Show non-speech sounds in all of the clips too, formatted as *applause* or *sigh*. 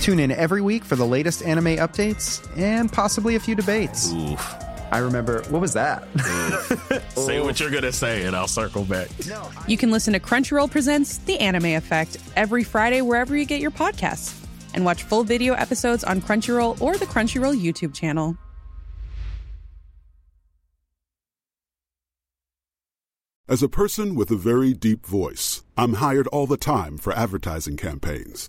Tune in every week for the latest anime updates and possibly a few debates. Oof. I remember, what was that? Say what you're gonna say, and I'll circle back. you can listen to Crunchyroll Presents The Anime Effect every Friday wherever you get your podcasts. And watch full video episodes on Crunchyroll or the Crunchyroll YouTube channel. As a person with a very deep voice, I'm hired all the time for advertising campaigns.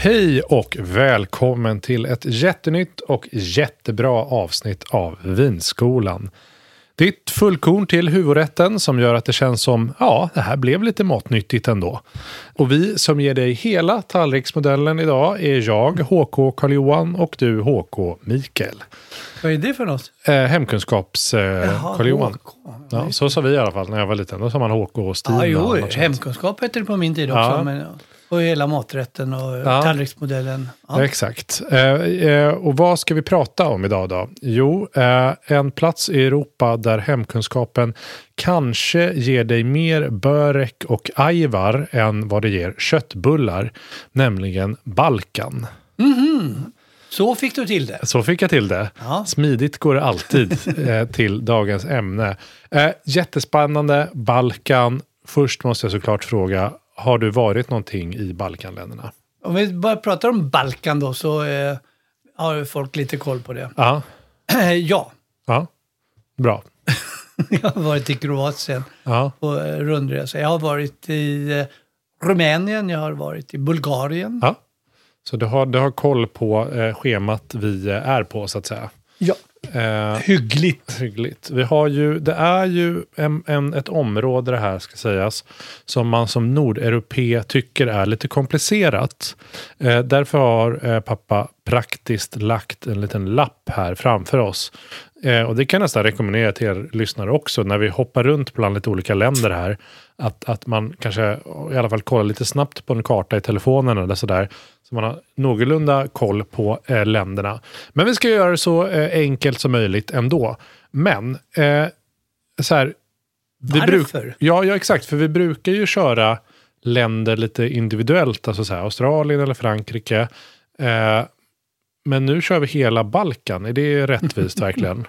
Hej och välkommen till ett jättenytt och jättebra avsnitt av Vinskolan. Ditt fullkorn till huvudrätten som gör att det känns som, ja, det här blev lite matnyttigt ändå. Och vi som ger dig hela tallriksmodellen idag är jag, HK Karl-Johan och du, HK Mikael. Vad är det för något? Eh, hemkunskaps eh, Karl-Johan. Ja, så sa vi i alla fall när jag var liten. Då sa man HK och Stina. Ja, jo, hemkunskap hette det på min tid också. Ja. Men, och hela maträtten och Ja. tallriksmodellen. Ja. Exakt. Eh, eh, och vad ska vi prata om idag då? Jo, eh, en plats i Europa där hemkunskapen kanske ger dig mer börek och ajvar än vad det ger köttbullar, nämligen Balkan. Så fick du till det. Så fick jag till det. Ja. Smidigt går det alltid *laughs* eh, till dagens ämne. Eh, jättespännande, Balkan. Först måste jag såklart fråga, har du varit någonting i Balkanländerna? Om vi bara pratar om Balkan då så eh, har folk lite koll på det. Ja, *clears throat* ja, ja. Bra. *laughs* jag har varit i Kroatien Ja, på eh, rundresa. Jag har varit i eh, Rumänien, jag har varit i Bulgarien. ja. Så du har, du har koll på eh, schemat vi eh, är på så att säga. Ja. Eh, Hyggligt. Hyggligt. Vi har ju, det är ju en, en, ett område det här ska sägas som man som nordeuropé tycker är lite komplicerat. Eh, därför har eh, pappa praktiskt lagt en liten lapp här framför oss. Eh, och det kan jag nästan rekommendera till er lyssnare också när vi hoppar runt bland lite olika länder här. Att, att man kanske i alla fall kollar lite snabbt på en karta i telefonen eller sådär. Så man har någorlunda koll på eh, länderna. Men vi ska göra det så eh, enkelt som möjligt ändå. Men, eh, så här. vi bruk- Varför? ja, ja, exakt. För vi brukar ju köra länder lite individuellt. Alltså så här, Australien eller Frankrike. Eh, men nu kör vi hela Balkan. Är det rättvist *laughs* verkligen?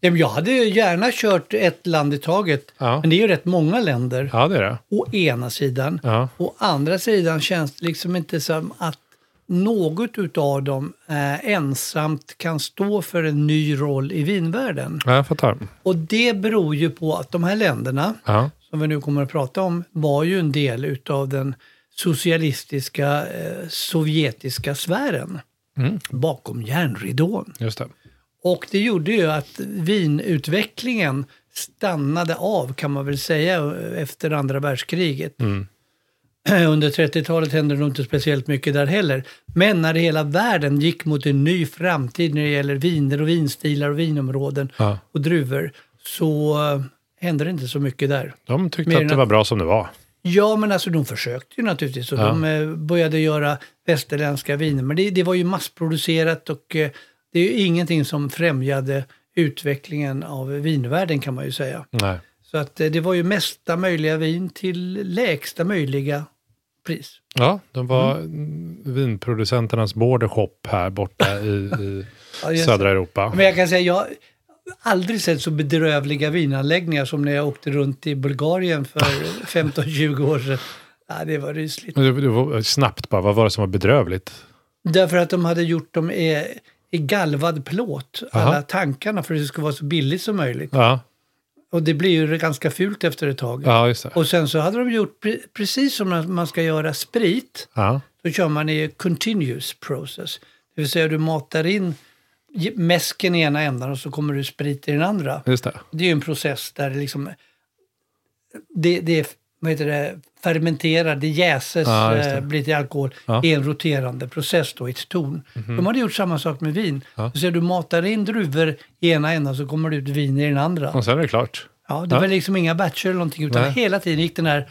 Jag hade gärna kört ett land i taget, Ja. men det är ju rätt många länder. Ja, det är det. Å ena sidan. Ja. Å andra sidan känns det liksom inte som att något utav dem eh, ensamt kan stå för en ny roll i vinvärlden. Ja, jag fattar. Och det beror ju på att de här länderna, Ja. som vi nu kommer att prata om, var ju en del utav den socialistiska eh, sovjetiska sfären bakom järnridån. Just det. Och det gjorde ju att vinutvecklingen stannade av, kan man väl säga, efter andra världskriget. *clears throat* Under 30-talet hände det nog inte speciellt mycket där heller. Men när hela världen gick mot en ny framtid när det gäller viner och vinstilar och vinområden Ja. och druvor så eh, hände det inte så mycket där. De tyckte Mer att det var bra som det var. Ja, men alltså de försökte ju naturligtvis och Ja. de eh, började göra västerländska viner. Men det, det var ju massproducerat och eh, det är ju ingenting som främjade utvecklingen av vinvärlden kan man ju säga. Nej. Så att eh, det var ju mesta möjliga vin till lägsta möjliga pris. Ja, de var mm. vinproducenternas border shop här borta *laughs* i, i Ja, södra. Europa. Men jag kan säga, jag har aldrig sett så bedrövliga vinanläggningar som när jag åkte runt i Bulgarien för *laughs* 15-20 år sedan. Ja, det var rysligt. Men det, det var snabbt bara, vad var det som var bedrövligt? Därför att de hade gjort dem i, i galvad plåt, alla Aha. tankarna, för att det skulle vara så billigt som möjligt. Ja, Och det blir ju ganska fult efter ett tag. ja. Och sen så hade de gjort pre- precis som man ska göra sprit. Ja, Då kör man i continuous process. Det vill säga du matar in mäsken i ena änden och så kommer du sprit i den andra. just det. Det är ju en process där det liksom... Det, det är, vad heter det, fermenterar, det jäses, Ja, det. eh, blir till alkohol Ja. i en roterande process då i ett torn. De hade gjort samma sak med vin. Ja. Så du matar in druvor i ena änden så kommer det ut vin i den andra. Och sen är det klart. Ja, det Ja. var liksom inga batcher eller någonting utan Nej. hela tiden gick den här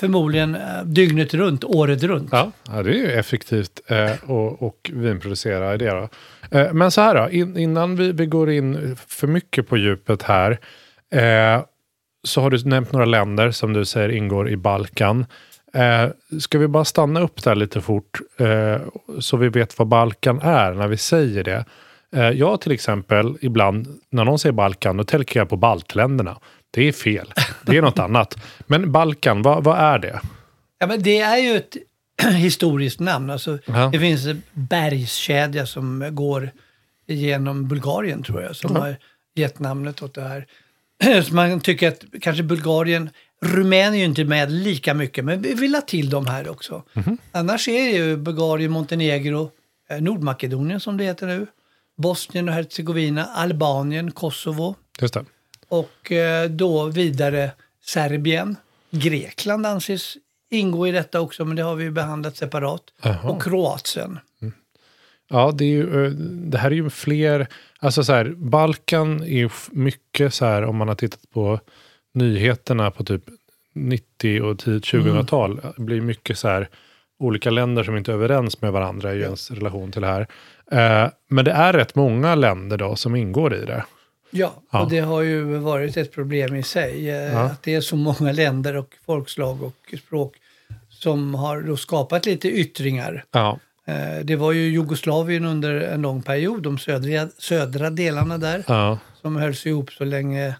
förmodligen eh, dygnet runt, året runt. Ja, ja det är ju effektivt eh, och, och vinproducera i det. Då. Eh, men så här då, in, innan vi, vi går in för mycket på djupet här. Eh, så har du nämnt några länder som du säger ingår i Balkan. Eh, ska vi bara stanna upp där lite fort eh, så vi vet vad Balkan är när vi säger det. Eh, jag till exempel, ibland när någon säger Balkan, då tänker jag på baltländerna. Det är fel. Det är något *laughs* annat. Men Balkan, vad, vad är det? Ja, men det är ju ett *clears throat* historiskt namn. Alltså, Ja. Det finns en bergskedja som går genom Bulgarien tror jag, som har gett namnet åt det här. *clears throat* Så man tycker att kanske Bulgarien, Rumänien är ju inte med lika mycket, men vi vill ha till dem här också. Annars är det ju Bulgarien, Montenegro, eh, Nordmakedonien som det heter nu, Bosnien och Hercegovina, Albanien, Kosovo Just det. och eh, då vidare Serbien. Grekland anses ingå i detta också, men det har vi behandlat separat. Jaha. Och Kroatien. Ja, det, är ju, eh, det här är ju fler... Alltså så här, Balkan är ju mycket så här, om man har tittat på nyheterna på typ 90 och tidigt 2000-tal. Det blir mycket så här, olika länder som inte är överens med varandra i ens relation till det här. Eh, men det är rätt många länder då som ingår i det. Ja, Ja. och det har ju varit ett problem i sig. eh, Ja. Att det är så många länder och folkslag och språk som har då skapat lite yttringar. Ja, Eh, Det var ju Jugoslavien under en lång period, de södra, södra delarna där, ja som hölls ihop så länge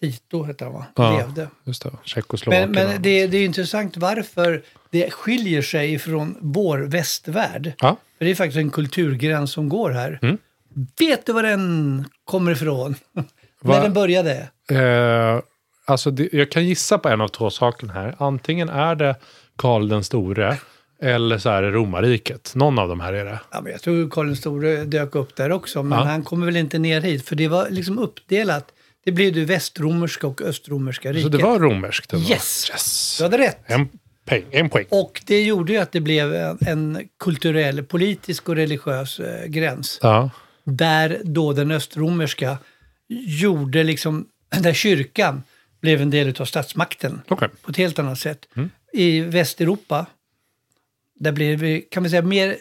Tito hette han va? Ja. levde. just det. Tjeckoslovakien. Men, men det, det är intressant varför det skiljer sig från vår västvärld. Ja. För det är faktiskt en kulturgräns som går här. Mm. Vet du var den kommer ifrån? *laughs* När den började? Eh, alltså det, jag kan gissa på en av två saker här. Antingen är det Karl den store eller så är det romarriket. Någon av de här är det. Ja, men jag tror Karl den store dök upp där också, men Ja. han kommer väl inte ner hit. För det var liksom uppdelat. Det blev det västromerska och östromerska riket. Så det var romerskt? ändå? Yes! yes. Du hade rätt. En, peng, en poäng. Och det gjorde ju att det blev en, kulturell, politisk och religiös eh, gräns. Ja. där då den östromerska gjorde liksom, *clears throat* där kyrkan blev en del av statsmakten Okej. på ett helt annat sätt. I Västeuropa, där blev vi, kan vi säga, mer,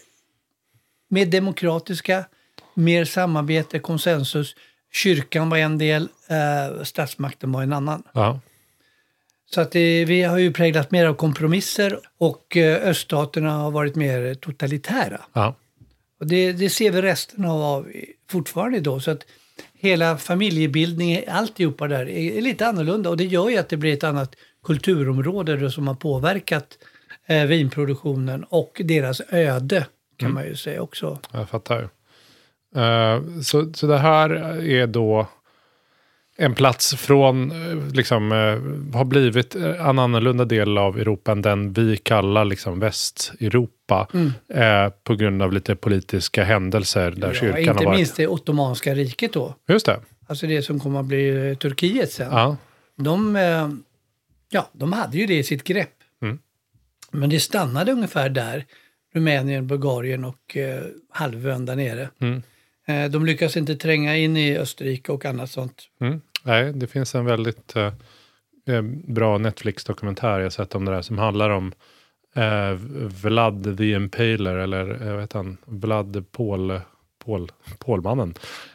mer demokratiska, mer samarbete, konsensus. Kyrkan var en del, eh, statsmakten var en annan. Ja. Så att det, vi har ju präglat mer av kompromisser och eh, öststaterna har varit mer totalitära. Ja. Och det, det ser vi resten av fortfarande då. Så att hela familjebildningen, alltihopa där är, är lite annorlunda. Och det gör ju att det blir ett annat kulturområde som har påverkat eh, vinproduktionen och deras öde kan man ju säga också. Jag fattar. Eh, så, så det här är då en plats från, eh, liksom, eh, har blivit en annorlunda del av Europa än den vi kallar liksom Västeuropa. Eh, på grund av lite politiska händelser där Ja, kyrkan inte har varit. minst det Ottomanska riket då. Just det. Alltså det som kommer att bli Turkiet sen. Ja. De, ja, de hade ju det i sitt grepp. Men det stannade ungefär där. Rumänien, Bulgarien och eh, halvön där nere. Mm. Eh, de lyckas inte tränga in i Österrike och annat sånt. Mm. Nej, det finns en väldigt eh, eh, bra Netflix-dokumentär jag sett om det där som handlar om eh, Vlad the Impaler, eller eh, vad heter han? Vlad Paul, Paul, Paulmannen.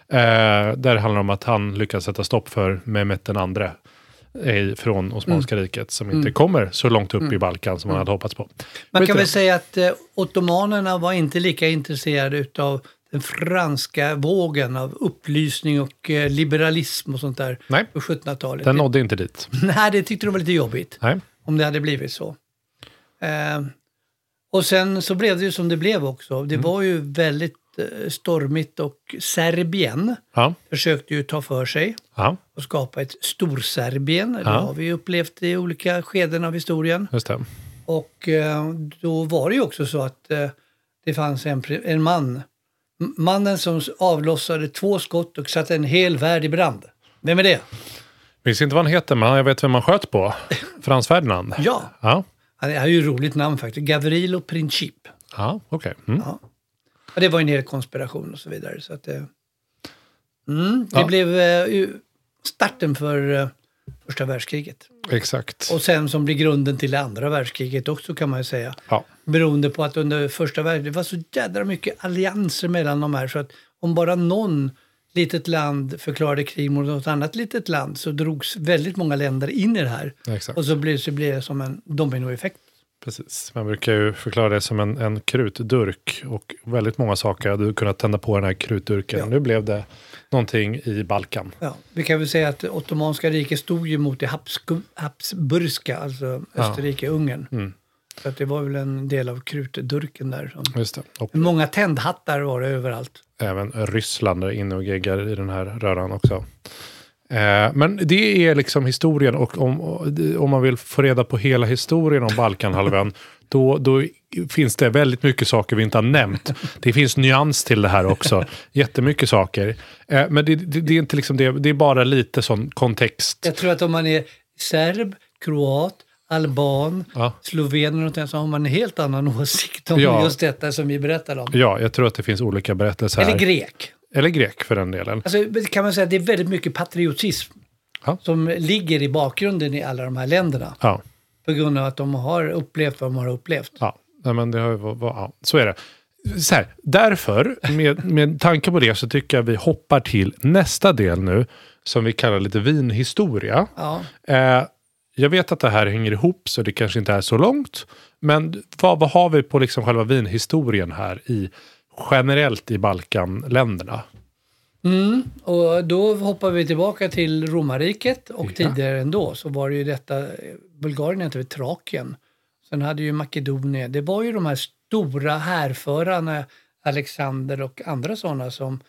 Eh, där det handlar om att han lyckas sätta stopp för Mehmet den andre från Osmanska riket som inte kommer så långt upp i Balkan som man hade hoppats på. Man kan väl säga att eh, ottomanerna var inte lika intresserade utav den franska vågen av upplysning och eh, liberalism och sånt där Nej. på 1700-talet. Den nådde inte dit. *laughs* Nej, det tyckte de var lite jobbigt. Nej. Om det hade blivit så. Eh, och sen så blev det ju som det blev också. Det var ju väldigt eh, stormigt och Serbien Ja, försökte ju ta för sig ja och skapa ett Storserbien. Det Ja. har vi upplevt i olika skeden av historien. det. Och eh, då var det ju också så att eh, det fanns en, en man. Mannen som avlossade två skott och satte en hel värld i brand. Vem är det? Minns inte vad han heter, men jag vet vem man sköt på. *laughs* Frans Ferdinand. Ja, Ja, han är ju roligt namn faktiskt. Gavrilo Princip. ja okej. Mm. Ja. Och det var en hel konspiration och så vidare. Så att, eh, mm, det Ja. blev eh, starten för eh, första världskriget. Exakt. Och sen som blir grunden till andra världskriget också kan man ju säga. Ja. Beroende på att under första världskriget det var så jädra mycket allianser mellan de här. Så att om bara någon litet land förklarade krig mot något annat litet land så drogs väldigt många länder in i det här. Exakt. Och så blev, så blev det som en dominoeffekt. Precis. Man brukar ju förklara det som en, en krutdurk. Och väldigt många saker hade du kunnat tända på den här krutdurken. Ja. Nu blev det någonting i Balkan. Ja, vi kan väl säga att Ottomanska riket stod ju mot det Habsburgska, alltså Ja. Österrike-Ungern. Mm. Så att det var väl en del av krutdurken där. Just det. Och Många tändhattar var det överallt. även Ryssland är inne och geggar i den här röran också. Eh, men det är liksom historien och om, om man vill få reda på hela historien om Balkanhalvön *laughs* då, då finns det väldigt mycket saker vi inte har nämnt. Det finns nyans till det här också. *laughs* Jättemycket saker. Eh, men det, det, det är inte liksom det, det är bara lite sån kontext. Jag tror att om man är serb, kroat, alban, Ja. sloven eller någonting så har man en helt annan åsikt om Ja. just detta som vi berättade om. Ja, jag tror att det finns olika berättelser. Eller här. grek. Eller grek för den delen. Alltså, kan man säga att det är väldigt mycket patriotism Ja. som ligger i bakgrunden i alla de här länderna. Ja. På grund av att de har upplevt vad de har upplevt. Ja, nej, men det har, ja, så är det. Så här, därför, med, med tanke på det, så tycker jag vi hoppar till nästa del nu, som vi kallar lite vinhistoria. Ja. Eh, jag vet att det här hänger ihop, så det kanske inte är så långt. Men vad, vad har vi på liksom själva vinhistorien här i generellt i Balkanländerna? Mm, och då hoppar vi tillbaka till romarriket och Ja. tidigare ändå så var det ju detta, Bulgarien hette väl Trakien. Sen hade ju Makedonien, det var ju de här stora härförarna, Alexander och andra sådana som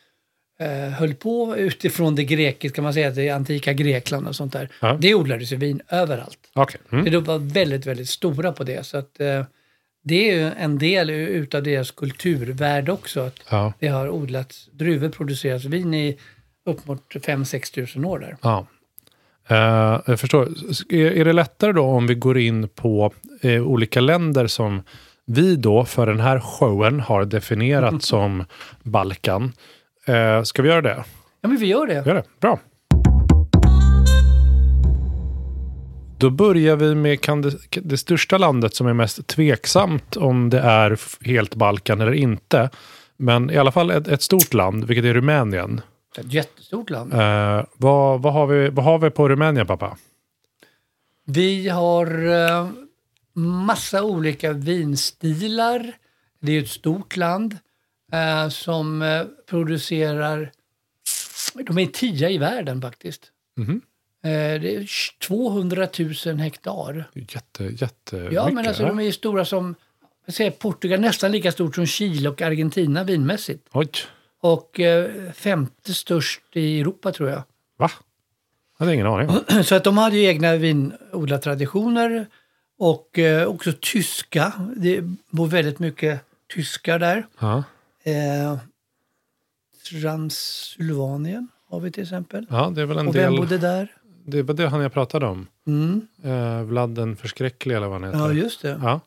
eh, höll på utifrån det grekiska, kan man säga, det antika Grekland och sånt där. Ja. Det odlades ju vin överallt. Okej. Mm. De var väldigt, väldigt stora på det. Så att, eh, det är ju en del utav deras kulturvärld också. Att Ja. det har odlats druvor, producerats vin i upp mot 5-6 tusen år där. Ja. Eh, jag förstår. Är, är det lättare då om vi går in på eh, olika länder som vi då för den här showen har definierat *laughs* som Balkan? Eh, ska vi göra det? Ja, men vi gör det. Gör det. Bra. Då börjar vi med kan det, det största landet som är mest tveksamt om det är helt Balkan eller inte. Men i alla fall ett, ett stort land, vilket är Rumänien. Ett jättestort land. Eh, vad, vad, har vi, vad har vi på Rumänien, pappa? Vi har eh, massa olika vinstilar. Det är ett stort land eh, som eh, producerar, de är tia i världen faktiskt. Mhm. Eh, det är 200 000 hektar. Jätte, jätte Ja, men alltså de är ju stora som jag säger Portugal nästan lika stort som Chile och Argentina vinmässigt. Oj, Och eh, femte störst i Europa tror jag. va? Jag hade ingen aning. *clears throat* Så att de hade ju egna vinodlartraditioner och eh, också tyska. Det bor väldigt mycket tyskar där. Ja. Eh, Transylvanien har vi till exempel. ja, det är väl en och vem del. bodde där? Det var det han jag pratade om. Mm. Eh, Vlad den förskräcklige eller vad han heter. Ja, just det. Ja.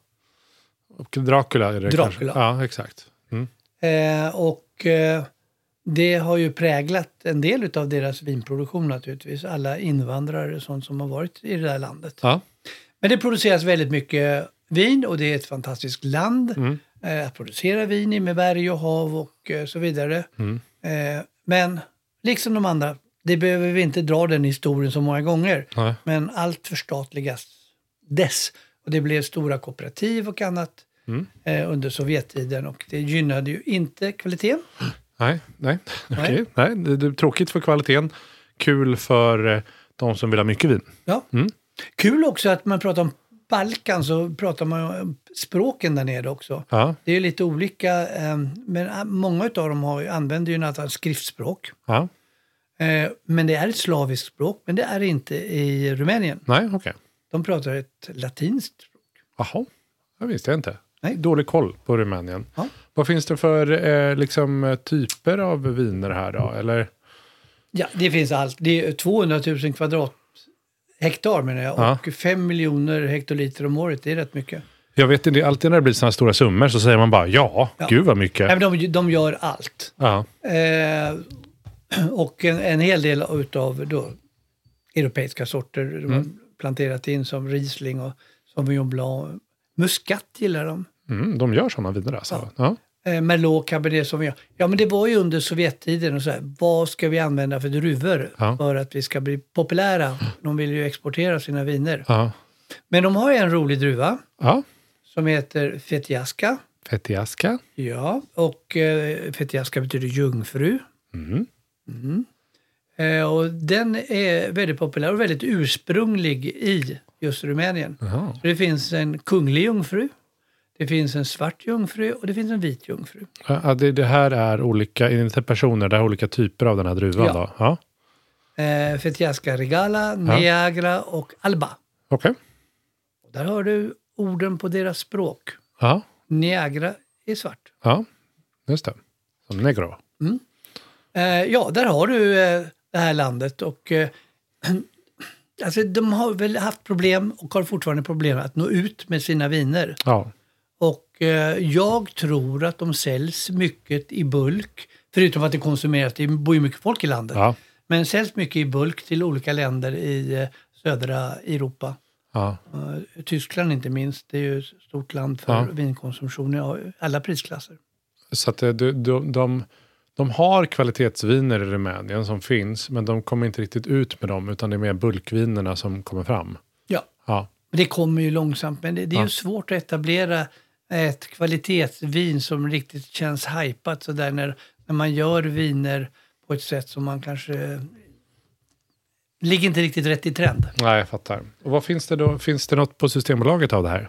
Och Dracula är det Dracula. kanske. Ja, exakt. Mm. Eh, och eh, det har ju präglat en del av deras vinproduktion naturligtvis. Alla invandrare och sånt som har varit i det där landet. Ja. Men det produceras väldigt mycket vin och det är ett fantastiskt land Mm. eh, att producera vin i med berg och hav och eh, så vidare. Mm. Eh, men liksom de andra, det behöver vi inte dra den historien så många gånger. Nej. Men allt förstatligas dess. Och det blev stora kooperativ och annat Mm. eh, under Sovjettiden och det gynnade ju inte kvaliteten. Nej, nej. Nej. Okej. nej det, det är tråkigt för kvaliteten. Kul för eh, de som vill ha mycket vin. Ja. Mm. Kul också att man pratar om Balkan så pratar man om språken där nere också. Ja, Det är lite olika, eh, men eh, många av dem har, använder ju annat skriftspråk. ja. Eh, men det är ett slaviskt språk, men det är det inte i Rumänien. Nej, okej. De pratar ett latinskt språk. Jaha, det visste jag inte. Nej. Dålig koll på Rumänien. Ja. Vad finns det för eh, liksom, eh, typer av viner här då? Eller? Ja, det finns allt. Det är 200 000 kvadrat hektar menar jag Ja. och 5 miljoner hektoliter om året. Det är rätt mycket. Jag vet inte, alltid när det blir sådana stora summor så säger man bara ja, Ja. gud vad mycket. Nej, men de, de gör allt. Ja, Eh, och en, en hel del utav då, europeiska sorter de har Mm. planterat in som Riesling och Sauvignon Blanc. Muscat gillar de. mm, de gör sådana viner alltså. Ja. Eh, Merlot, Cabernet Sauvignon. Ja, men det var ju under Sovjettiden och så här, vad ska vi använda för druvor Ja. för att vi ska bli populära? De vill ju exportera sina viner. Ja. Men de har ju en rolig druva ja. som heter Fetiaska. Fettiaska. Ja, och eh, Fetiaska betyder jungfru. Mm. Mm. Eh, och den är väldigt populär och väldigt ursprunglig i just Rumänien. Så det finns en kunglig jungfru, det finns en svart jungfru och det finns en vit jungfru. Ja, det, det här är olika inte personer, det är olika typer av den här druvan Ja. då? Ja. Eh, Fetiaska regala, Niagara och Alba. Okej. Och där har du orden på deras språk. Ja. Niagara är svart. ja, just det. Som negro. Eh, ja, där har du eh, det här landet och eh, *clears throat* alltså, de har väl haft problem och har fortfarande problem att nå ut med sina viner. Ja. Och eh, jag tror att de säljs mycket i bulk, förutom att det konsumeras, det bor ju mycket folk i landet. Ja. Men säljs mycket i bulk till olika länder i eh, södra Europa. Ja. Eh, Tyskland inte minst, det är ju ett stort land för Ja. vinkonsumtion i alla prisklasser. Så att de, de, de, de har kvalitetsviner i Rumänien som finns, men de kommer inte riktigt ut med dem, utan det är mer bulkvinerna som kommer fram. Ja. Ja. Det kommer ju långsamt, men det, det är Ja. ju svårt att etablera ett kvalitetsvin som riktigt känns hajpat sådär när, när man gör viner på ett sätt som man kanske ligger inte riktigt rätt i trend. Nej, jag fattar. Och vad finns det då? Finns det något på Systembolaget av det här?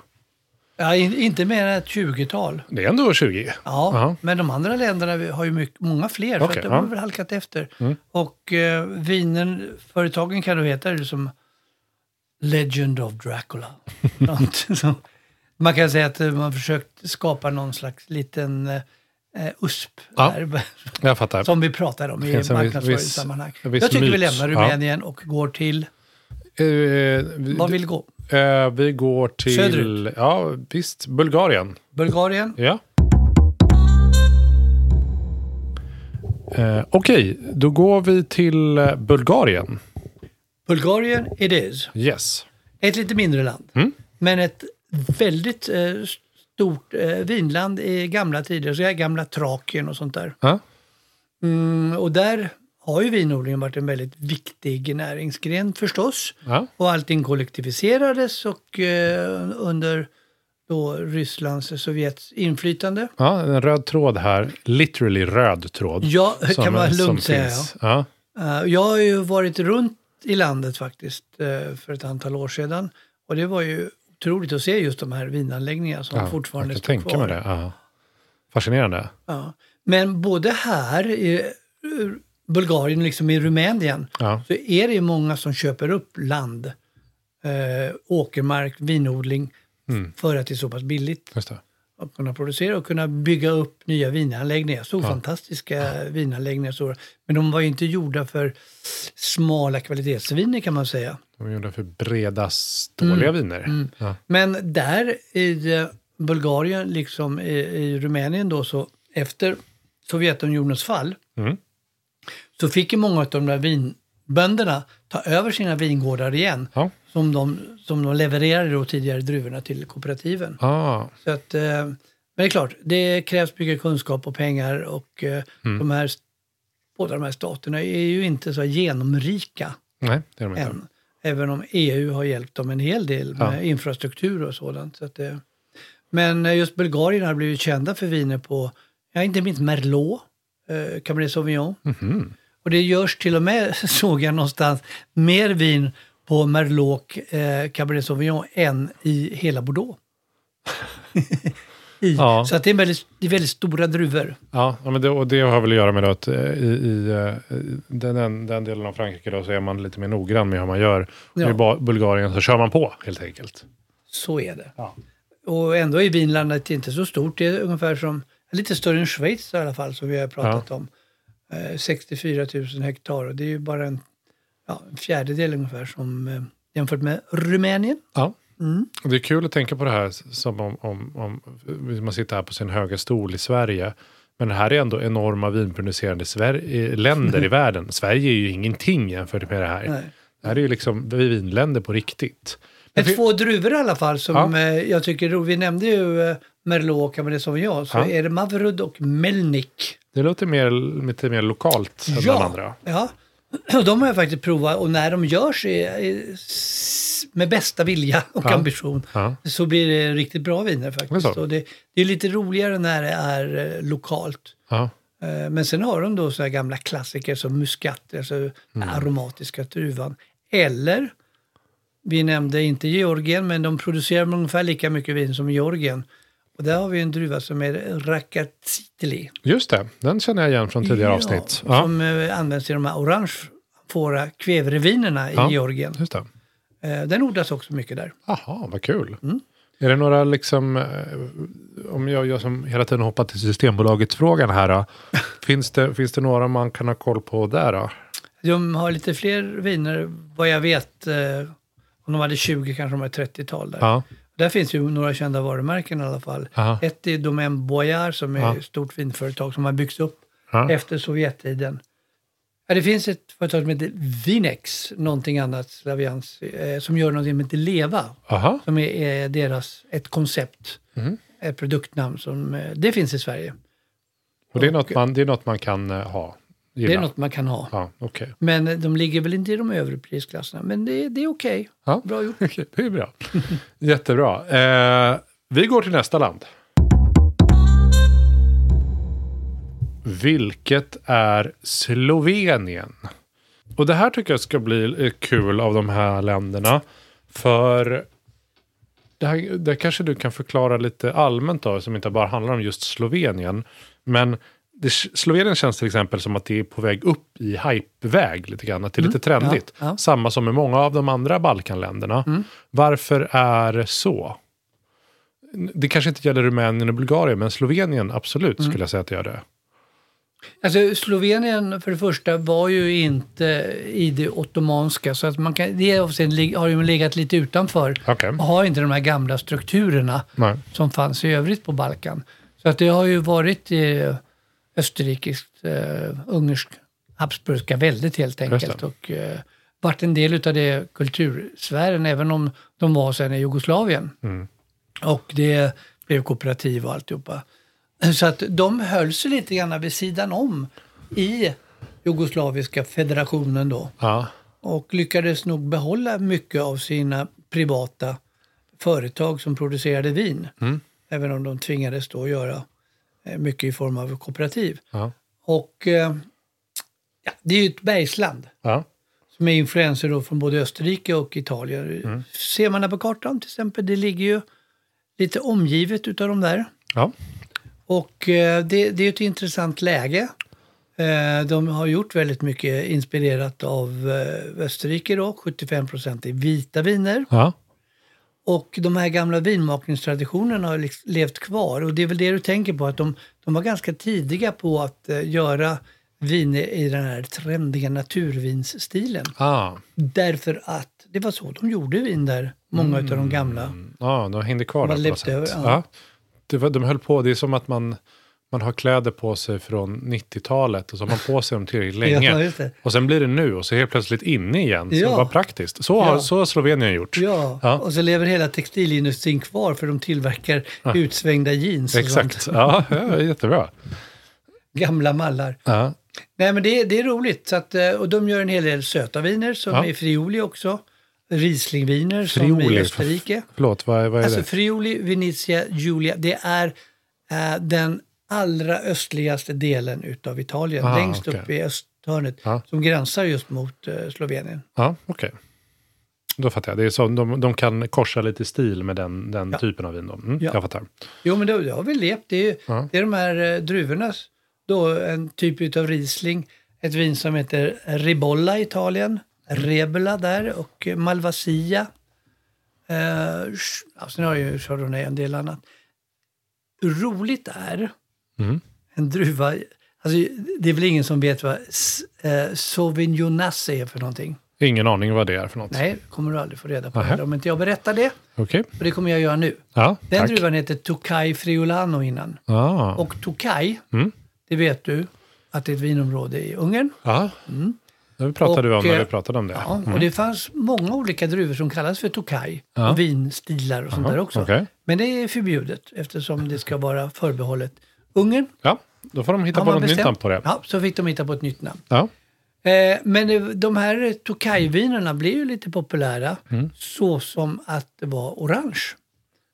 Ja, in, inte mer än ett 20-tal. Det är ändå 20. Ja, Ja. men de andra länderna har ju mycket, många fler, för Okej, att de ja. har väl halkat efter. Mm. Och eh, vinen, företagen kan då heta det som Legend of Dracula. *laughs* Man kan säga att eh, man försökt skapa någon slags liten eh, USP Ja. här, Jag fattar. som vi pratar om i marknadsföringssammanhang. Jag tycker vi myt. lämnar Ja. Rumänien och går till, Eh, vi, vad vill du gå? Eh, vi går till... Söderut. Ja, visst. Bulgarien. Bulgarien? Ja. Eh, Okej, då går vi till eh, Bulgarien. Bulgarien it is. Yes. Ett lite mindre land. Mm. Men ett väldigt eh, stort eh, vinland i gamla tider. Så gamla Trakien och sånt där. Mm, och där har ju vinodlingen varit en väldigt viktig näringsgren förstås. Ja. Och allting kollektiviserades och eh, under då Rysslands, Sovjets inflytande. ja, en röd tråd här. Literally röd tråd. Ja, som- kan man lugnt säga. Ja. Ja. Eh, jag har ju varit runt i landet faktiskt eh, för ett antal år sedan. Och det var ju otroligt att se just de här vinanläggningarna som Ja, fortfarande jag står kan tänka kvar. mig det. Ja. Fascinerande. Ja. Men både här eh, Bulgarien liksom i Rumänien Ja. så är det ju många som köper upp land, eh, åkermark, vinodling Mm. för att det är så pass billigt att kunna producera och kunna bygga upp nya vinanläggningar. Så fantastiska vinanläggningar. Så. Men de var ju inte gjorda för smala kvalitetsviner kan man säga. De är gjorda för breda, ståliga Mm. viner. Ja. Men där i eh, Bulgarien, liksom i, i Rumänien då, så efter Sovjetunionens fall, Mm. Så fick ju många av de där vinbönderna ta över sina vingårdar igen. Ja. Som, de, som de levererade då tidigare druvorna till kooperativen. Ah, Så att, eh, men det är klart, det krävs mycket kunskap och pengar och eh, Mm. de här, båda de här staterna är ju inte så genomrika nej, det är de inte. än. Även om EU har hjälpt dem en hel del med Ja. infrastruktur och sådant. Så att det, men eh, just Bulgarien har blivit kända för viner på, ja inte minst Merlot, eh, Cabernet Sauvignon. Mhm. Och det görs till och med, *laughs* såg jag någonstans, mer vin på Merlot eh, Cabernet Sauvignon än i hela Bordeaux. *laughs* I. Ja. Så att det är, väldigt, det är väldigt stora druvor. Ja, men det, och det har väl att göra med att eh, i, i eh, den, den, delen av Frankrike då, så är man lite mer noggrann med hur man gör. Ja. I Ba- Bulgarien så kör man på helt enkelt. Så är det. Ja. Och ändå är vinlandet inte så stort. Det är ungefär som, lite större än Schweiz i alla fall, som vi har pratat om. Eh, 64 000 hektar och det är ju bara en, ja, en fjärdedel ungefär som eh, jämfört med Rumänien. Ja. Mm. Det är kul att tänka på det här som om, om, om man sitter här på sin höga stol i Sverige. Men det här är ändå enorma vinproducerande Sver- eh, länder i *laughs* världen. Sverige är ju ingenting jämfört med det här. Nej. Det här är ju liksom vinländer på riktigt. Men två druvor i alla fall som Ja. eh, jag tycker är roligt. Vi nämnde ju eh, Merlot och Cabernet Sauvignon. Så Ja. är det Mavrud och Melnik. Det låter mer, lite mer lokalt än den andra. Ja, och *clears throat* de har jag faktiskt provat och när de görs s- med bästa vilja och Ja. ambition så blir det riktigt bra viner faktiskt. det, det är lite roligare när det är eh, lokalt. Eh, Men sen har de då så här gamla klassiker som muskat, alltså Mm. aromatiska druvan. Eller, vi nämnde inte Georgien, men de producerar ungefär lika mycket vin som Georgien. Och där har vi en druva som är Rakatsiteli. Just det, den känner jag igen från tidigare Ja, avsnitt. Ja, Som eh, används i de här orangefåra kväverevinerna i Ja. Georgien. just det. Eh, Den odlas också mycket där. Jaha, vad kul. Mm. Är det några liksom, eh, om jag, jag som hela tiden hoppar till Systembolaget-frågan här. Då, *laughs* finns, det, finns det några man kan ha koll på där då? De har lite fler viner, vad jag vet. Eh, Om de hade 20 kanske de har 30-tal där. Ja, Där finns ju några kända varumärken i alla fall. Aha. Ett är Domaine Boyard som är Ja. ett stort vinföretag som har byggts upp ja. efter Sovjettiden. Ja, det finns ett företag som heter Vinex, någonting annat slavians, eh, som gör någonting som heter Leva. Aha. Som är, är deras, ett koncept, Mhm. ett produktnamn som, eh, det finns i Sverige. Och det är, något man, det är något man kan eh, ha? Gilla. Det är något man kan ha. Ja, okej. Men eh, de ligger väl inte i de övre prisklasserna. Men det, det är okej. Ja. Bra gjort. *laughs* Det är bra. *laughs* Jättebra. Eh, vi går till nästa land. Vilket är Slovenien. Och det här tycker jag ska bli eh, kul av de här länderna. För det, här, det kanske du kan förklara lite allmänt då, som inte bara handlar om just Slovenien. Men det, Slovenien känns till exempel som att det är på väg upp i hypeväg lite grann. Att det är lite trendigt. ja, ja. Samma som med många av de andra Balkanländerna. Varför är det så? Det kanske inte gäller Rumänien och Bulgarien, men Slovenien absolut skulle jag säga att det gör det. Alltså Slovenien för det första var ju inte i det ottomanska så att man kan, det har ju legat lite utanför Okej. och har inte de här gamla strukturerna Nej. som fanns i övrigt på Balkan. Så att det har ju varit eh, österrikiskt, eh, ungerskt, habsburgska väldigt helt enkelt. Och eh, varit en del av det kultursfären även om de var sen i Jugoslavien. Mm. Och det blev kooperativ och alltihopa. Så att de höll sig lite grann vid sidan om i Jugoslaviska federationen då. Ja. Och lyckades nog behålla mycket av sina privata företag som producerade vin. Mm. Även om de tvingades då göra mycket i form av kooperativ. Ja. Och eh, ja, det är ju ett bergsland. Ja. som är influenser då från både Österrike och Italien. Mm. Ser man här på kartan till exempel, det ligger ju lite omgivet utav de där. Ja. Och eh, det, det är ett intressant läge. Eh, de har gjort väldigt mycket inspirerat av eh, Österrike då, 75% i vita viner. Ja. Och de här gamla vinmakningstraditionerna har liksom levt kvar. Och det är väl det du tänker på, att de, de var ganska tidiga på att eh, göra viner i den här trendiga naturvinsstilen. Ah. Därför att det var så de gjorde vin där, många av de gamla. Ja, de hängde kvar där på något sätt. över, Ja. ja. Det var, de höll på, det är som att man, man har kläder på sig från 90-talet och så har man på sig dem tillräckligt *laughs* länge. Ja, och sen blir det nu och så helt plötsligt inne igen. Så Ja. var praktiskt. Så har, Ja. så har Slovenien gjort. Ja, Ja. och så lever hela textilindustrin kvar för de tillverkar utsvängda jeans Exakt. sånt. Ja, *laughs* ja, jättebra. Gamla mallar. Ja. Nej men det, det är roligt. Så att, eh, och de gör en hel del söta viner som Ja. är Friuli också. Rieslingviner som Friuli, i Österrike. Förlåt, vad, vad är Alltså det? Friuli, Venezia, Giulia, det är eh, den allra östligaste delen utav Italien. Ah, längst okej. upp i östhörnet. Ja. Som gränsar just mot eh, Slovenien. Ja, okej. Då fattar jag. Det är så, de, de kan korsa lite i stil med den, den Ja. typen av vin. Då. Mm, Ja. Jag fattar. Jo men det, det har vi levt. Det är, ju- Ja. det är de här eh, druvorna. Då en typ av Riesling. Ett vin som heter Ribolla i Italien. Rebula där och Malvasia. Eh, sen har ju Chardonnay en del annat. Roligt är Mm. en druva. Alltså, det är väl ingen som vet vad eh, Sauvignonasse är för någonting? Ingen aning vad det är för något. Nej, kommer du aldrig få reda på heller, om inte jag berättar det. Okej. Och det kommer jag göra nu. Ja, Den tack. druvan heter Tokai Friulano innan. Ah. Och Tokai, Mm. det vet du, att det är ett vinområde i Ungern. Ja, det pratade du om Och, när eh, vi pratade om det. Ja, Mm. och det fanns många olika druvor som kallas för Tokai. Ja. Och vinstilar och sånt Jaha, där också. okej. Men det är förbjudet eftersom det ska vara förbehållet Ungern. Ja, då får de hitta på något nytt namn på det. Ja, så fick de hitta på ett nytt namn. Ja. Eh, men de här Tokai-vinerna blev ju lite populära Mm. så som att det var orange.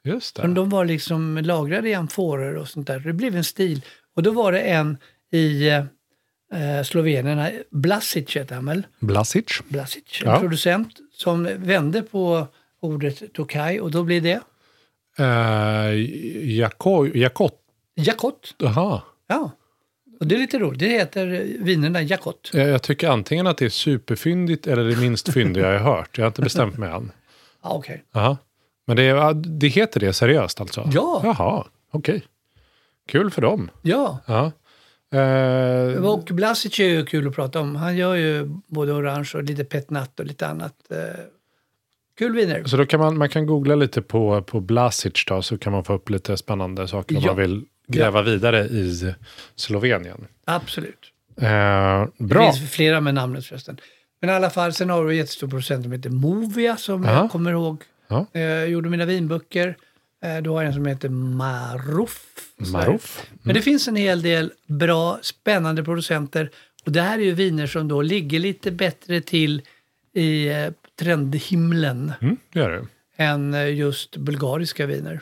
Just det. Men de var liksom lagrade i amforer och sånt där. Det blev en stil. Och då var det en i eh, Slovenien, Blasic heter han väl? Blasic. Blasic, en Ja. producent som vände på ordet Tokai och då blir det Jako, Jakot. Jakot. Aha. Ja, och det är lite roligt. Det heter vinerna Jakot. Jag, jag tycker antingen att det är superfyndigt eller det minst fyndiga jag har hört. Jag har inte bestämt mig än. *laughs* Ja, okej. Aha. Men det, är- det heter det seriöst alltså? Ja. Jaha, okej. Kul för dem. Ja, Ja. Eh, och Blasic är ju kul att prata om. Han gör ju både orange och lite petnat och lite annat. Eh, kul viner. så då kan man, man kan googla lite på, på Blasic då, så kan man få upp lite spännande saker om Ja. man vill gräva vidare i Slovenien. Absolut. Eh, Det bra. finns flera med namnet förresten. Men i alla fall, sen har du en jättestor producent som heter Movia som Ja. jag kommer ihåg. Ja. Eh, gjorde mina vinböcker. Eh, du har en som heter Maruf. Maruf. Men det finns en hel del bra, spännande producenter. Och det här är ju viner som då ligger lite bättre till i eh, trendhimlen Mm, det det. än just bulgariska viner.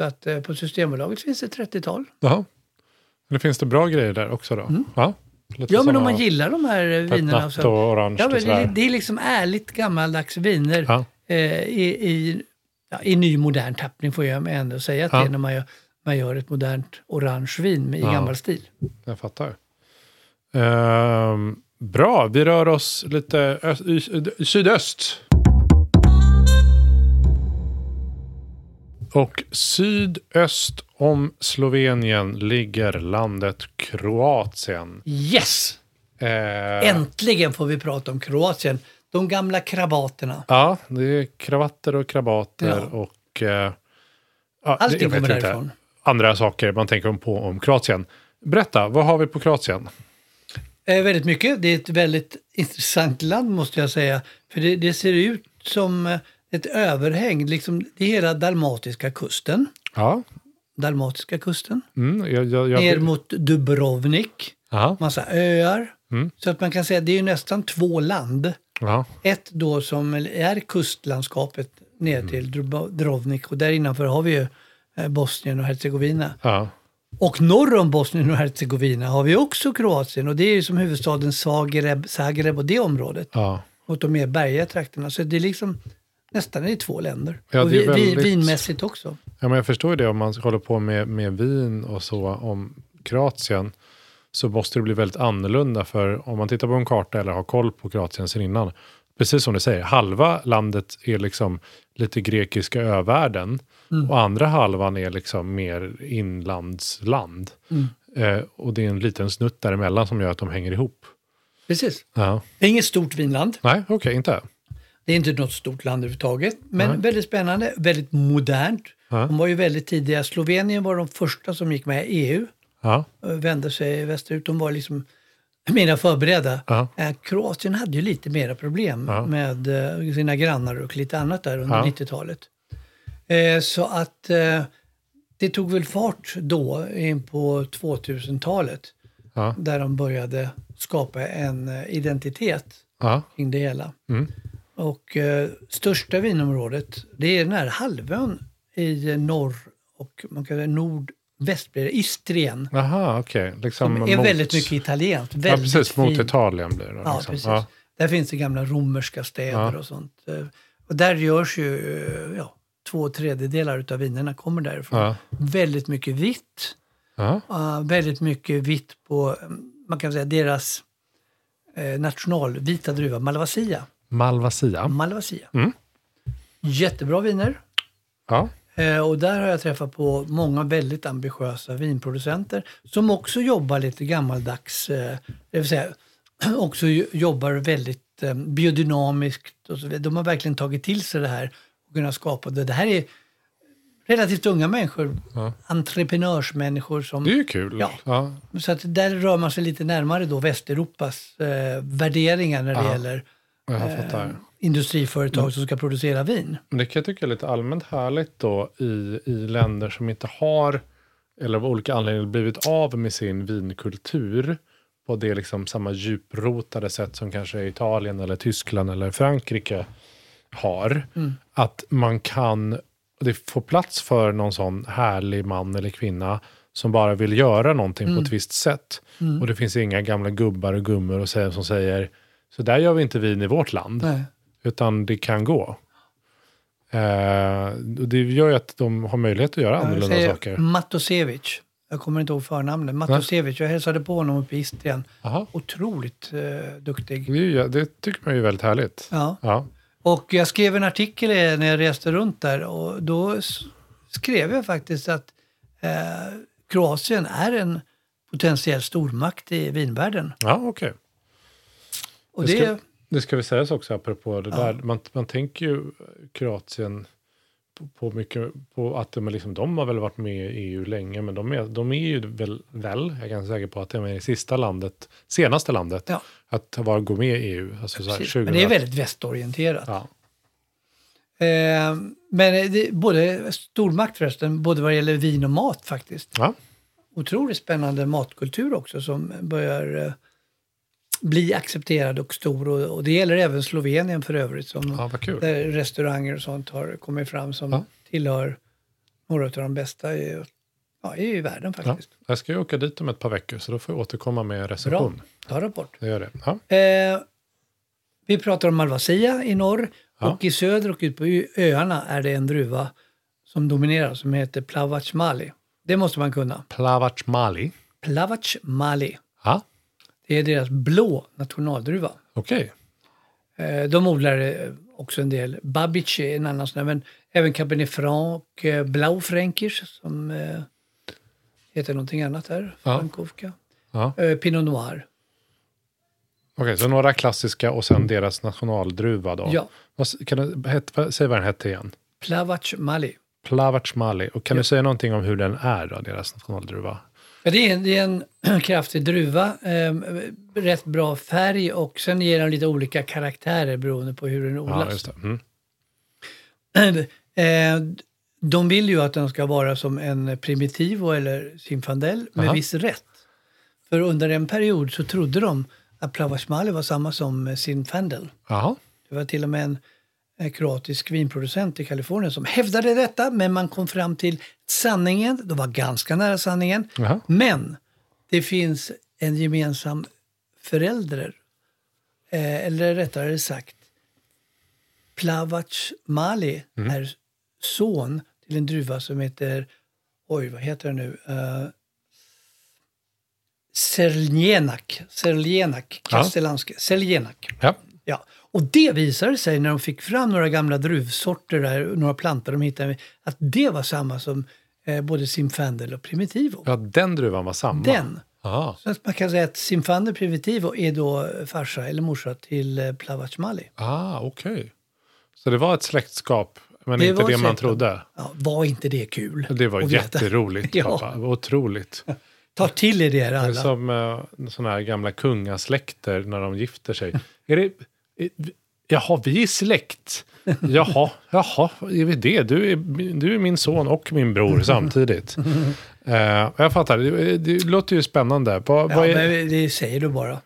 Så att eh, på Systembolaget finns det 30-tal. Jaha. Eller finns det bra grejer där också då? Ja, Lite Mm. Ja, men om man gillar de här eh, vinerna. Så- och orange Ja, men det, det är liksom ärligt gammaldags viner Ja. eh, i, i, ja, i ny modern tappning får jag ändå säga att Ja. det är när man gör, man gör ett modernt orange vin i Ja. gammal stil. Jag fattar. Ehm, bra, vi rör oss lite ö- i, i sydöst. Och sydöst om Slovenien ligger landet Kroatien. Yes! Eh, Äntligen får vi prata om Kroatien. De gamla kravaterna. Ja, det är kravatter och krabater Ja. och... Eh, ja, Allting kommer inte. därifrån. Andra saker man tänker på om Kroatien. Berätta, vad har vi på Kroatien? Eh, väldigt mycket. Det är ett väldigt intressant land måste jag säga. För det, det ser ut som eh, ett överhäng. Liksom, det är hela dalmatiska kusten. Ja, Dalmatiska kusten. mm, jag, jag, jag, Ner mot Dubrovnik. ja, Massa öar. Mm. Så att man kan säga att det är ju nästan två land. ja, Ett då som är kustlandskapet ner Mm. till Dubrovnik och där innanför har vi ju eh, Bosnien och Hercegovina. ja, Och norr om Bosnien och Hercegovina har vi också Kroatien och det är ju som huvudstaden Zagreb, Zagreb och det området. ja. mot de mer bergiga trakterna. Så det är liksom nästan i två länder. Ja, och vi, väldigt- vinmässigt också. Ja, men jag förstår ju det om man håller på med, med vin och så om Kroatien. Så måste det bli väldigt annorlunda för om man tittar på en karta eller har koll på Kroatien sen innan. Precis som du säger, halva landet är liksom lite grekiska övärlden. Mm. Och andra halvan är liksom mer inlandsland. Mm. Eh, och det är en liten snutt däremellan som gör att de hänger ihop. Precis. Ja. Det är inget stort vinland. Nej, okej, inte. Det är inte något stort land överhuvudtaget. Men Nej. väldigt spännande, väldigt modernt. Ja. De var ju väldigt tidiga. Slovenien var de första som gick med i EU. Ja, vände sig västerut. De var liksom mina förberedda. Ja. Eh, Kroatien hade ju lite mera problem Ja. med eh, sina grannar och lite annat där under Ja. 90-talet. Eh, så att det tog väl fart då in på 2000-talet. ja, Där de började skapa en identitet kring det hela. Mm. Och eh, största vinområdet, det är den här halvön i norr och man kan säga nordväst blir det, Istrien. Aha, okej. Liksom Som är mot- väldigt mycket italienskt. Ja, precis. Mot. Italien blir det. Ja, liksom. precis. Ja. Där finns det gamla romerska städer Ja. och sånt. Eh, Och där görs ju, eh, ja, två tredjedelar utav vinerna kommer därifrån. Ja. Väldigt mycket vitt. Ja. Uh, väldigt mycket vitt på, mm, man kan säga deras eh, nationalvita druva, Malvasia. Malvasia. Malvasia. Mm. Jättebra viner. Ja. Eh, och där har jag träffat på många väldigt ambitiösa vinproducenter som också jobbar lite gammaldags, eh, det vill säga *clears throat* också jo- jobbar väldigt eh, biodynamiskt och så. De har verkligen tagit till sig det här och kunnat skapa det. Det här är relativt unga människor, Ja. entreprenörsmänniskor som... Det är ju kul. Ja. Ja. Så att där rör man sig lite närmare då Västeuropas eh, värderingar när det Ja. gäller eh, fattar. industriföretag som ska producera vin. Det kan jag tycka är lite allmänt härligt då i, i länder som inte har, eller av olika anledningar blivit av med sin vinkultur på det liksom samma djuprotade sätt som kanske Italien eller Tyskland eller Frankrike har. Mm. Att man kan, det får plats för någon sån härlig man eller kvinna som bara vill göra någonting Mm. på ett visst sätt. Och det finns inga gamla gubbar och gummor och säger, som säger så där gör vi inte vin i vårt land. Nej. Utan det kan gå. Eh, och det gör ju att de har möjlighet att göra Jag annorlunda säger saker. Matosevic. Jag kommer inte ihåg förnamnet. Matosevic. Jag hälsade på honom uppe i Istrien. Aha. Otroligt eh, duktig. Det, det tycker man ju är väldigt härligt. Ja. Ja. Och jag skrev en artikel när jag reste runt där och då skrev jag faktiskt att eh, Kroatien är en potentiell stormakt i vinvärlden. Ja, okej. Och Det det, ska- Det ska vi sägas också apropå det där. Man, man tänker ju Kroatien på, på mycket på att de, liksom, de har väl varit med i EU länge, men de är, de är ju väl, väl, jag är ganska säker på att de är det sista landet, senaste landet Ja. att vara, gå med i EU. Alltså precis. 20, men det är väldigt västorienterat. Ja. Eh, men det, både stormakt förresten, både vad det gäller vin och mat faktiskt. Ja. Otroligt spännande matkultur också som börjar eh, bli accepterad och stor. Och, och det gäller även Slovenien för övrigt. Som, ja. Där restauranger och sånt har kommit fram som Ja. tillhör några av de bästa i, ja, i världen Ja. faktiskt. Jag ska ju åka dit om ett par veckor, så då får jag återkomma med en Bra, recension. ta rapport. Det gör det. Ja. Eh, vi pratar om Malvasia i norr Ja. och i söder och ut på öarna är det en druva som dominerar som heter Plavac Mali. Det måste man kunna. Plavac Mali. Plavac Mali. Ja, Det är deras blå nationaldruva. okej. Eh, de odlar eh, också en del. Babic är en annan sån men även Cabernet Franc och eh, Blaufränkisch som heter någonting annat här. Ja. Frankowka. Ja. Pinot Noir. Okej, så några klassiska och sen deras nationaldruva då. Ja. Vad, kan du, het, vad, säg vad den hette igen. Plavac Mali. Plavac Mali. Och kan Ja. du säga någonting om hur den är då, deras nationaldruva? Ja, det, är en, det är en *clears throat* kraftig druva, eh, rätt bra färg och sen ger den lite olika karaktärer beroende på hur den Ja, odlas. det. Mm. *clears throat* eh, de vill ju att den ska vara som en primitivo eller Zinfandel med Aha. viss rätt. För under en period så trodde de att Plavac Mali var samma som Zinfandel. Jaha. Det var till och med en eh, kroatisk vinproducent i Kalifornien som hävdade detta, men man kom fram till sanningen. De var ganska nära sanningen. Jaha. Men det finns en gemensam förälder, eh, eller rättare sagt Plavac Mali Mm. är son till en druva som heter, oj vad heter den nu? Uh, Serljenak, Serljenak, Ja. kastellanska, Serljenak. Ja. Ja, och det visade sig när de fick fram några gamla druvsorter där, några plantor de hittade, att det var samma som eh, både Simfandel och Primitivo. ja, den druvan var samma. Den. Aha. Så att man kan säga att Simfandel Primitivo är då farsa eller morsa till eh, Plavac Mali. Ah, okej. Så det var ett släktskap, men Det inte det man trodde. Ja, var inte det kul? Det var jätteroligt, *laughs* Ja. pappa. Otroligt. *laughs* Ta till er det här Det är alla. som uh, sådana här gamla kungasläkter när de gifter sig. *laughs* är det, jaha, vi är släkt. Jaha, jaha, är vi det? Du är, du är min son och min bror *laughs* samtidigt. Eh, jag fattar, det, det låter ju spännande. Vad, Ja, vad är, men det säger du bara.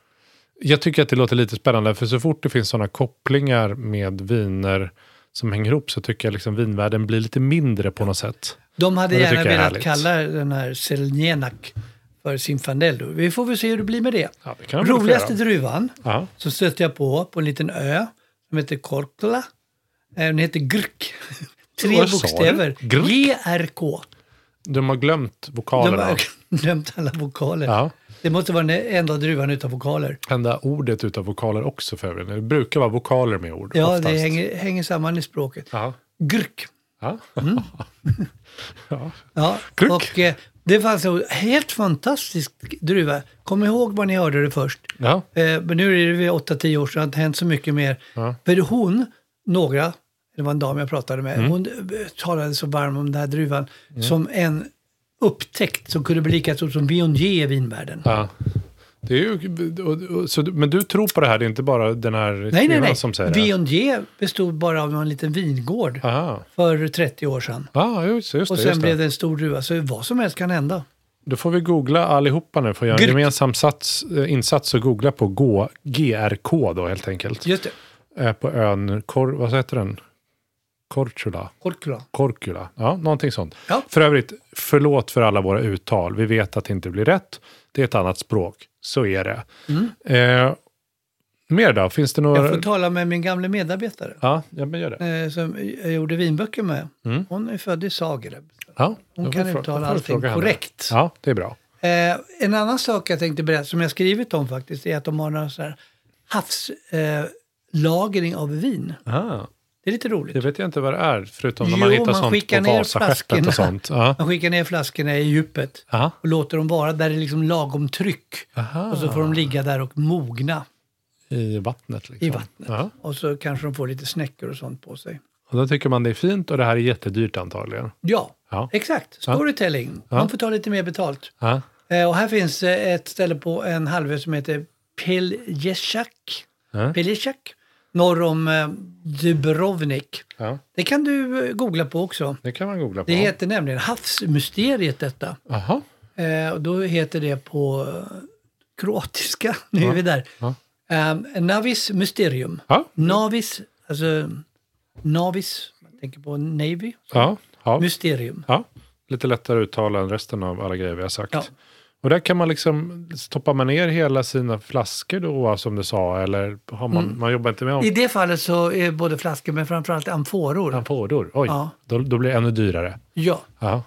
Jag tycker att det låter lite spännande, för så fort det finns sådana kopplingar med viner som hänger ihop så tycker jag liksom vinvärlden blir lite mindre på något sätt. De hade gärna velat kalla den här Seljenak för Simfandel. då. Vi får väl se hur det blir med det. Ja, det de Roligaste druvan Ja. så stötte jag på på en liten ö som heter Korkla. Eh, Den heter Grk. *laughs* Tre Vad bokstäver. Grk? De har glömt De vokalerna. har *laughs* glömt alla vokaler. Ja. Det måste vara den enda druvan utan vokaler. Enda ordet utav vokaler också för övrigt. Det brukar vara vokaler med ord. Ja, oftast. det hänger, hänger samman i språket. Ja. Grk. *laughs* Ja. ja. Ja, Grk. och eh, det var alltså helt fantastisk druva. Kom ihåg var ni hörde det först. Ja. Eh, men nu är det väl 8-10 år sedan, det har inte hänt så mycket mer. Ja. För hon, några, det var en dam jag pratade med, Mm. hon eh, talade så varm om den här druvan som en upptäckt som kunde bli lika stor som Viognier i vinvärlden. ja. Det är ju, så, men du tror på det här, det är inte bara den här Nej, nej, nej. som säger det? Viognier bestod bara av en liten vingård Aha. för 30 år sedan. Ja, just, just Och sen Just blev det. en stor druva, så vad som helst kan hända. Då får vi googla allihopa nu, får göra en gemensam sats, eh, insats och googla på gå, GRK då helt enkelt. Just det, Eh, På ön, Kor, vad heter den? Korčula? Korkla. Korkula? Ja, någonting sånt. Ja. För övrigt, förlåt för alla våra uttal. Vi vet att det inte blir rätt. Det är ett annat språk. Så är det. Eh, mer då? Finns det några... Mm. Jag får tala med min gamla medarbetare. Ja, ja, men gör det. eh, som jag gjorde vinböcker med. Mm. Hon är född i Zagreb. Ja, Hon kan uttala allting korrekt. Ja, det är bra. Eh, en annan sak jag tänkte berätta, som jag skrivit om faktiskt, är att de har några så här havslagring eh, av vin. Ah, Det är lite roligt. det vet jag inte vad det är, förutom när man hittar man sånt skickar på ner Vasaskeppet och sånt. Ja. Man skickar ner flaskorna i djupet Aha. och låter dem vara där det är liksom lagom tryck. Aha. Och så får de ligga där och mogna I vattnet. Liksom. i vattnet. Ja. Och så kanske de får lite snäckor och sånt på sig. Och då tycker man det är fint och det här är jättedyrt antagligen. Ja, Ja. exakt. Storytelling. Ja. Man får ta lite mer betalt. Eh, och här finns eh, ett ställe på en halvö som heter Pelješak. Ja. Norr om eh, Dubrovnik. ja, Det kan du eh, googla på också. det kan man googla på. Det heter nämligen Havsmysteriet detta. Jaha. Eh, och då heter det på eh, kroatiska, *laughs* nu är vi där. Ja. Eh, Navis Mysterium. Ja. Navis, alltså Navis, man tänker på Navy. Ja. Ja. Mysterium. ja. Lite lättare att uttala än resten av alla grejer vi har sagt. Ja. Och där kan man liksom, stoppar man ner hela sina flaskor då som du sa? Eller har man, Mm. man jobbar inte med I det fallet så är både flaskor men framförallt amforor. amforor? Oj, Ja. då, då blir det ännu dyrare. Ja, Ja.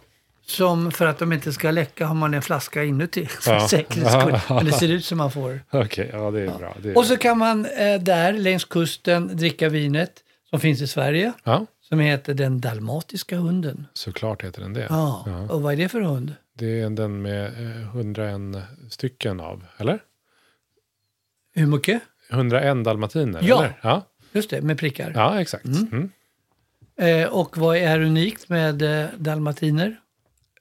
som för att de inte ska läcka har man en flaska inuti *laughs* för Ja. säkerhets skull. *laughs* Men det ser ut som man får. Okej, ja det är bra. Det är Och så kan man eh, där längs kusten dricka vinet som finns i Sverige. Ja, Som heter den dalmatiska hunden. såklart heter den det. Ja. Och vad är det för hund? Det är den med eh, 101 stycken av, eller? Hur mycket? 101 dalmatiner, Ja. eller? Ja. Just det, med prickar. Ja, exakt. Mm. Eh, och vad är unikt med eh, dalmatiner?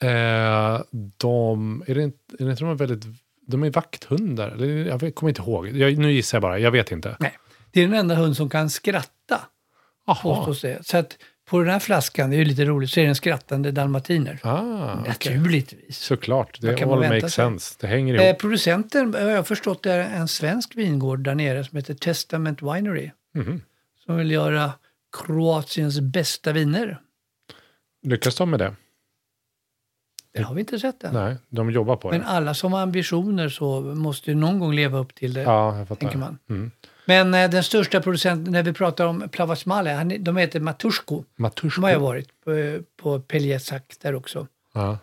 Eh, de, är det inte, är det inte de är väldigt, de är vakthundar? Jag kommer inte ihåg. Jag, nu gissar jag bara, jag vet inte. Nej, det är den enda hund som kan skratta. Jaha. påstås det. Så att på den här flaskan, det är ju lite roligt, så är det en skrattande dalmatiner. Ah. Naturligtvis. Såklart, Vad det all makes sense. Det hänger Eh, ihop. producenten, har jag förstått, är en svensk vingård där nere som heter Testament Winery. Mhm. Som vill göra Kroatiens bästa viner. Lyckas de med det? Det har vi inte sett än. Nej, de jobbar på Men det. alla som har ambitioner så måste ju någon gång leva upp till det, Ja, jag fattar. tänker man. Mm. Men eh, den största producenten, när vi pratar om Plavasmale, han, de heter Matushko. Matushko. De har jag varit på, eh, på Peljesak där också. Ja.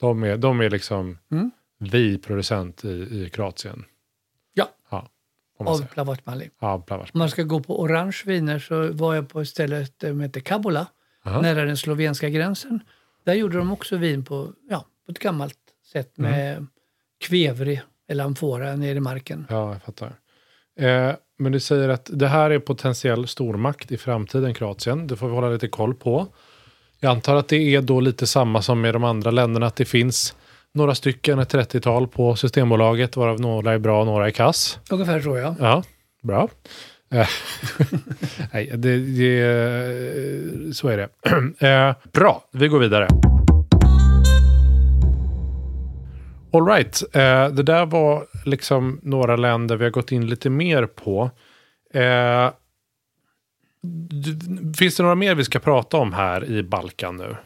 De, är, de är liksom Mm. vi producent i, i Kroatien. Ja. Ja, Av säga. Plavasmale. Ja, Plavac. Om man ska gå på orange viner så var jag på ett ställe som heter Kabola, Aha. nära den slovenska gränsen. Där gjorde de också vin på, ja, på ett gammalt sätt med Mm. kvevrig eller amfora nere i marken. Ja, jag fattar. Eh, men du säger att det här är potentiell stormakt i framtiden, Kroatien. Det får vi hålla lite koll på. Jag antar att det är då lite samma som med de andra länderna, att det finns några stycken, ett 30-tal på Systembolaget, varav några är bra och några är kass. Ungefär så ja. Ja, bra. Eh, *laughs* Nej, det, det, så är det. *clears throat* Eh, bra, vi går vidare. All right, eh, det där var liksom några länder vi har gått in lite mer på. Eh, finns det några mer vi ska prata om här i Balkan nu?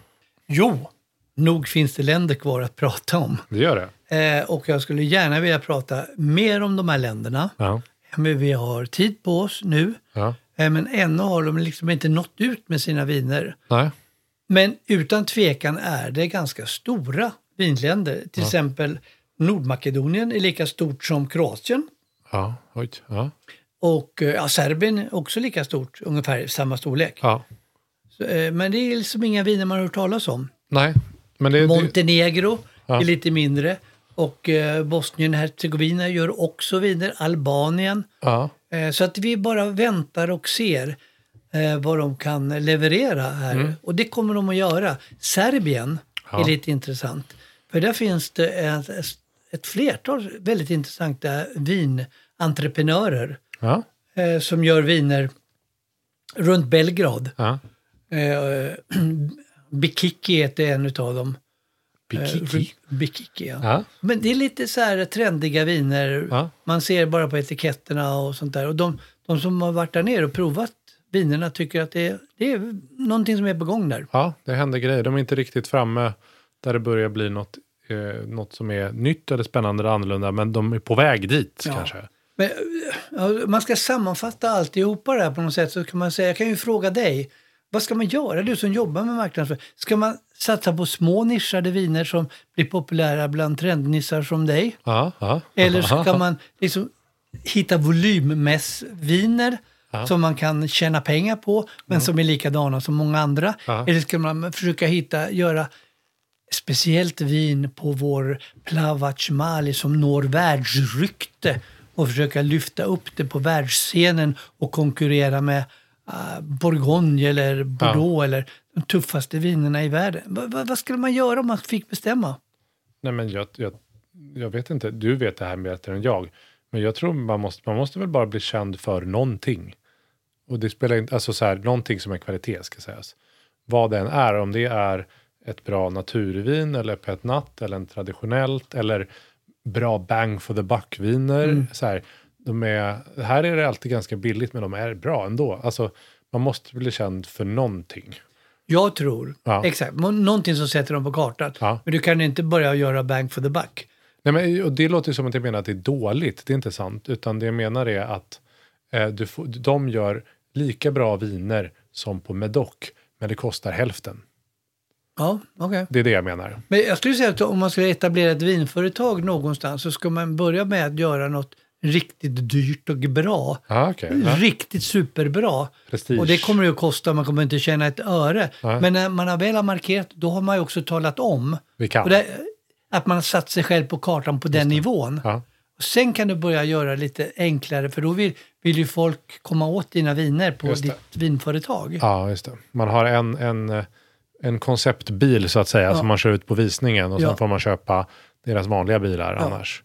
Jo, nog finns det länder kvar att prata om. Det gör det? Eh, och jag skulle gärna vilja prata mer om de här länderna. Ja. Men vi har tid på oss nu. ja. Eh, men ännu har de liksom inte nått ut med sina viner. Nej. Men utan tvekan är det ganska stora vinländer. Till exempel Nordmakedonien är lika stort som Kroatien. Ja, oj. Ja. Och eh, ja, Serbien är också lika stort, ungefär samma storlek. ja. Så, eh, men det är liksom inga viner man har hört talas om. Nej, men det... det Montenegro Ja. är lite mindre. Och eh, Bosnien-Hercegovina gör också viner. Albanien. ja. Eh, så att vi bara väntar och ser eh, vad de kan leverera här. Och det kommer de att göra. Serbien Ja. är lite intressant. För där finns det ett, ett flertal väldigt intressanta vinentreprenörer ja. eh, som gör viner runt Belgrad. ja. Eh, *clears throat* Bikiki heter en utav dem. Bikiki. Eh, Bikiki, ja. Ja. Men det är lite så här trendiga viner. Ja. Man ser bara på etiketterna och sånt där. Och de, de som har varit där nere och provat vinerna tycker att det är, det är någonting som är på gång där. Ja, det händer grejer. De är inte riktigt framme där det börjar bli något, eh, något som är nytt eller spännande eller annorlunda, men de är på väg dit Ja. kanske. Men, eh, ja, man ska sammanfatta alltihopa det här på något sätt så kan man säga, jag kan ju fråga dig, vad ska man göra, du som jobbar med marknadsföring? Ska man satsa på små nischade viner som blir populära bland trendnissar som dig? Ja, ja. Eller *laughs* ska man liksom hitta volymmässviner som man kan tjäna pengar på, men som är likadana som många andra? Eller ska man försöka hitta, göra speciellt vin på vår Plavac som når världsrykte och försöka lyfta upp det på världsscenen och konkurrera med uh, Bourgogne eller Bordeaux eller de tuffaste vinerna i världen. Va, va, vad skulle man göra om man fick bestämma? Nej, men jag, jag, jag vet inte. Du vet det här bättre än jag. Men jag tror man måste, man måste väl bara bli känd för någonting. Och det spelar inte, alltså så här, någonting som är kvalitet ska sägas. Vad den är, om det är ett bra naturvin eller pet nat eller en traditionellt eller bra bang for the buck-viner. Så här, de är, här är det alltid ganska billigt men de är bra ändå. Alltså, man måste bli känd för någonting. Jag tror, Ja. exakt, någonting som sätter dem på kartan. Ja. Men du kan inte börja göra bang for the buck. Nej, men, och det låter som att jag menar att det är dåligt. Det är inte sant. Utan det jag menar är att eh, du får, de gör lika bra viner som på Medoc. Men det kostar hälften. Ja, okej. Det är det jag menar. Men jag skulle säga att om man skulle etablera ett vinföretag någonstans så ska man börja med att göra något riktigt dyrt och bra. Ah, okay. Riktigt superbra. Prestige. Och det kommer ju att kosta, man kommer inte tjäna ett öre. Nej. Men när man har väl har markerat, då har man ju också talat om Vi kan. det, att man har satt sig själv på kartan på den nivån. Ja. Och sen kan du börja göra lite enklare, för då vill, vill ju folk komma åt dina viner på Just det. ditt vinföretag. ja, just det. Man har en, en, eh, en konceptbil så att säga Ja. som man kör ut på visningen och Ja. sen får man köpa deras vanliga bilar Ja. annars.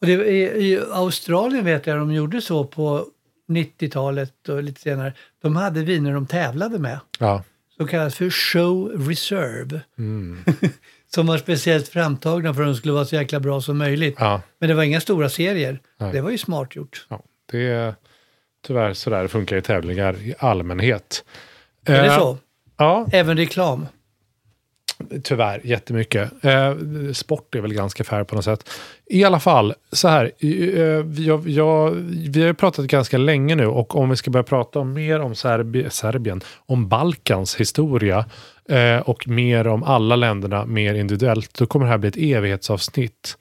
Och det, i, I Australien vet jag de gjorde så på 90-talet och lite senare. De hade viner de tävlade med. Ja. Som kallas för Show Reserve. Mm. *laughs* som var speciellt framtagna för att de skulle vara så jäkla bra som möjligt. Ja. Men det var inga stora serier. Nej. Det var ju smart gjort. ja. Det är tyvärr sådär det funkar i tävlingar i allmänhet. Är det Eh, så? Ja, Även reklam? Tyvärr, jättemycket. Eh, sport är väl ganska fair på något sätt. I alla fall, så här. Eh, jag, jag, vi har pratat ganska länge nu och om vi ska börja prata om mer om Serbi, Serbien, om Balkans historia eh, och mer om alla länderna mer individuellt, då kommer det här bli ett evighetsavsnitt.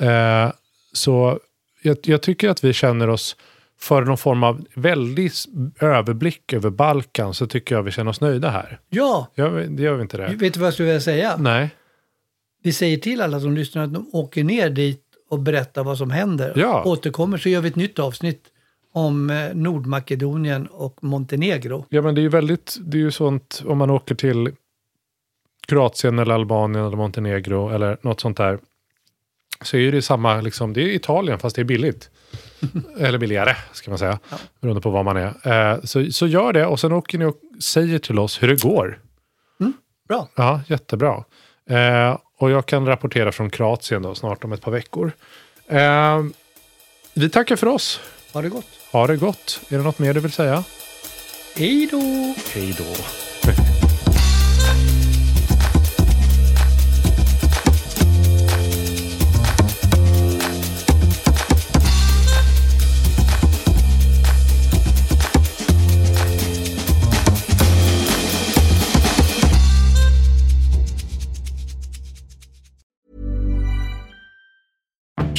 Eh, så jag, jag tycker att vi känner oss för någon form av väldig överblick över Balkan så tycker jag vi känner oss nöjda här. Ja, vi, det gör vi inte det? vet du vad jag skulle vilja säga? Nej. Vi säger till alla som lyssnar att de åker ner dit och berättar vad som händer. Ja. Återkommer så gör vi ett nytt avsnitt om eh, Nordmakedonien och Montenegro. Ja, men det är ju väldigt, det är ju sånt om man åker till Kroatien eller Albanien eller Montenegro eller något sånt där. Så är det samma, liksom, det är Italien fast det är billigt. *laughs* eller billigare ska man säga. Beroende på var man är. Eh, så, så gör det och sen åker ni och säger till oss hur det går. Bra. Ja, jättebra. Eh, och jag kan rapportera från Kroatien då, snart om ett par veckor. Eh, vi tackar för oss. Ha det gott. Ha det gott. Är det något mer du vill säga? Hej då! Hej då.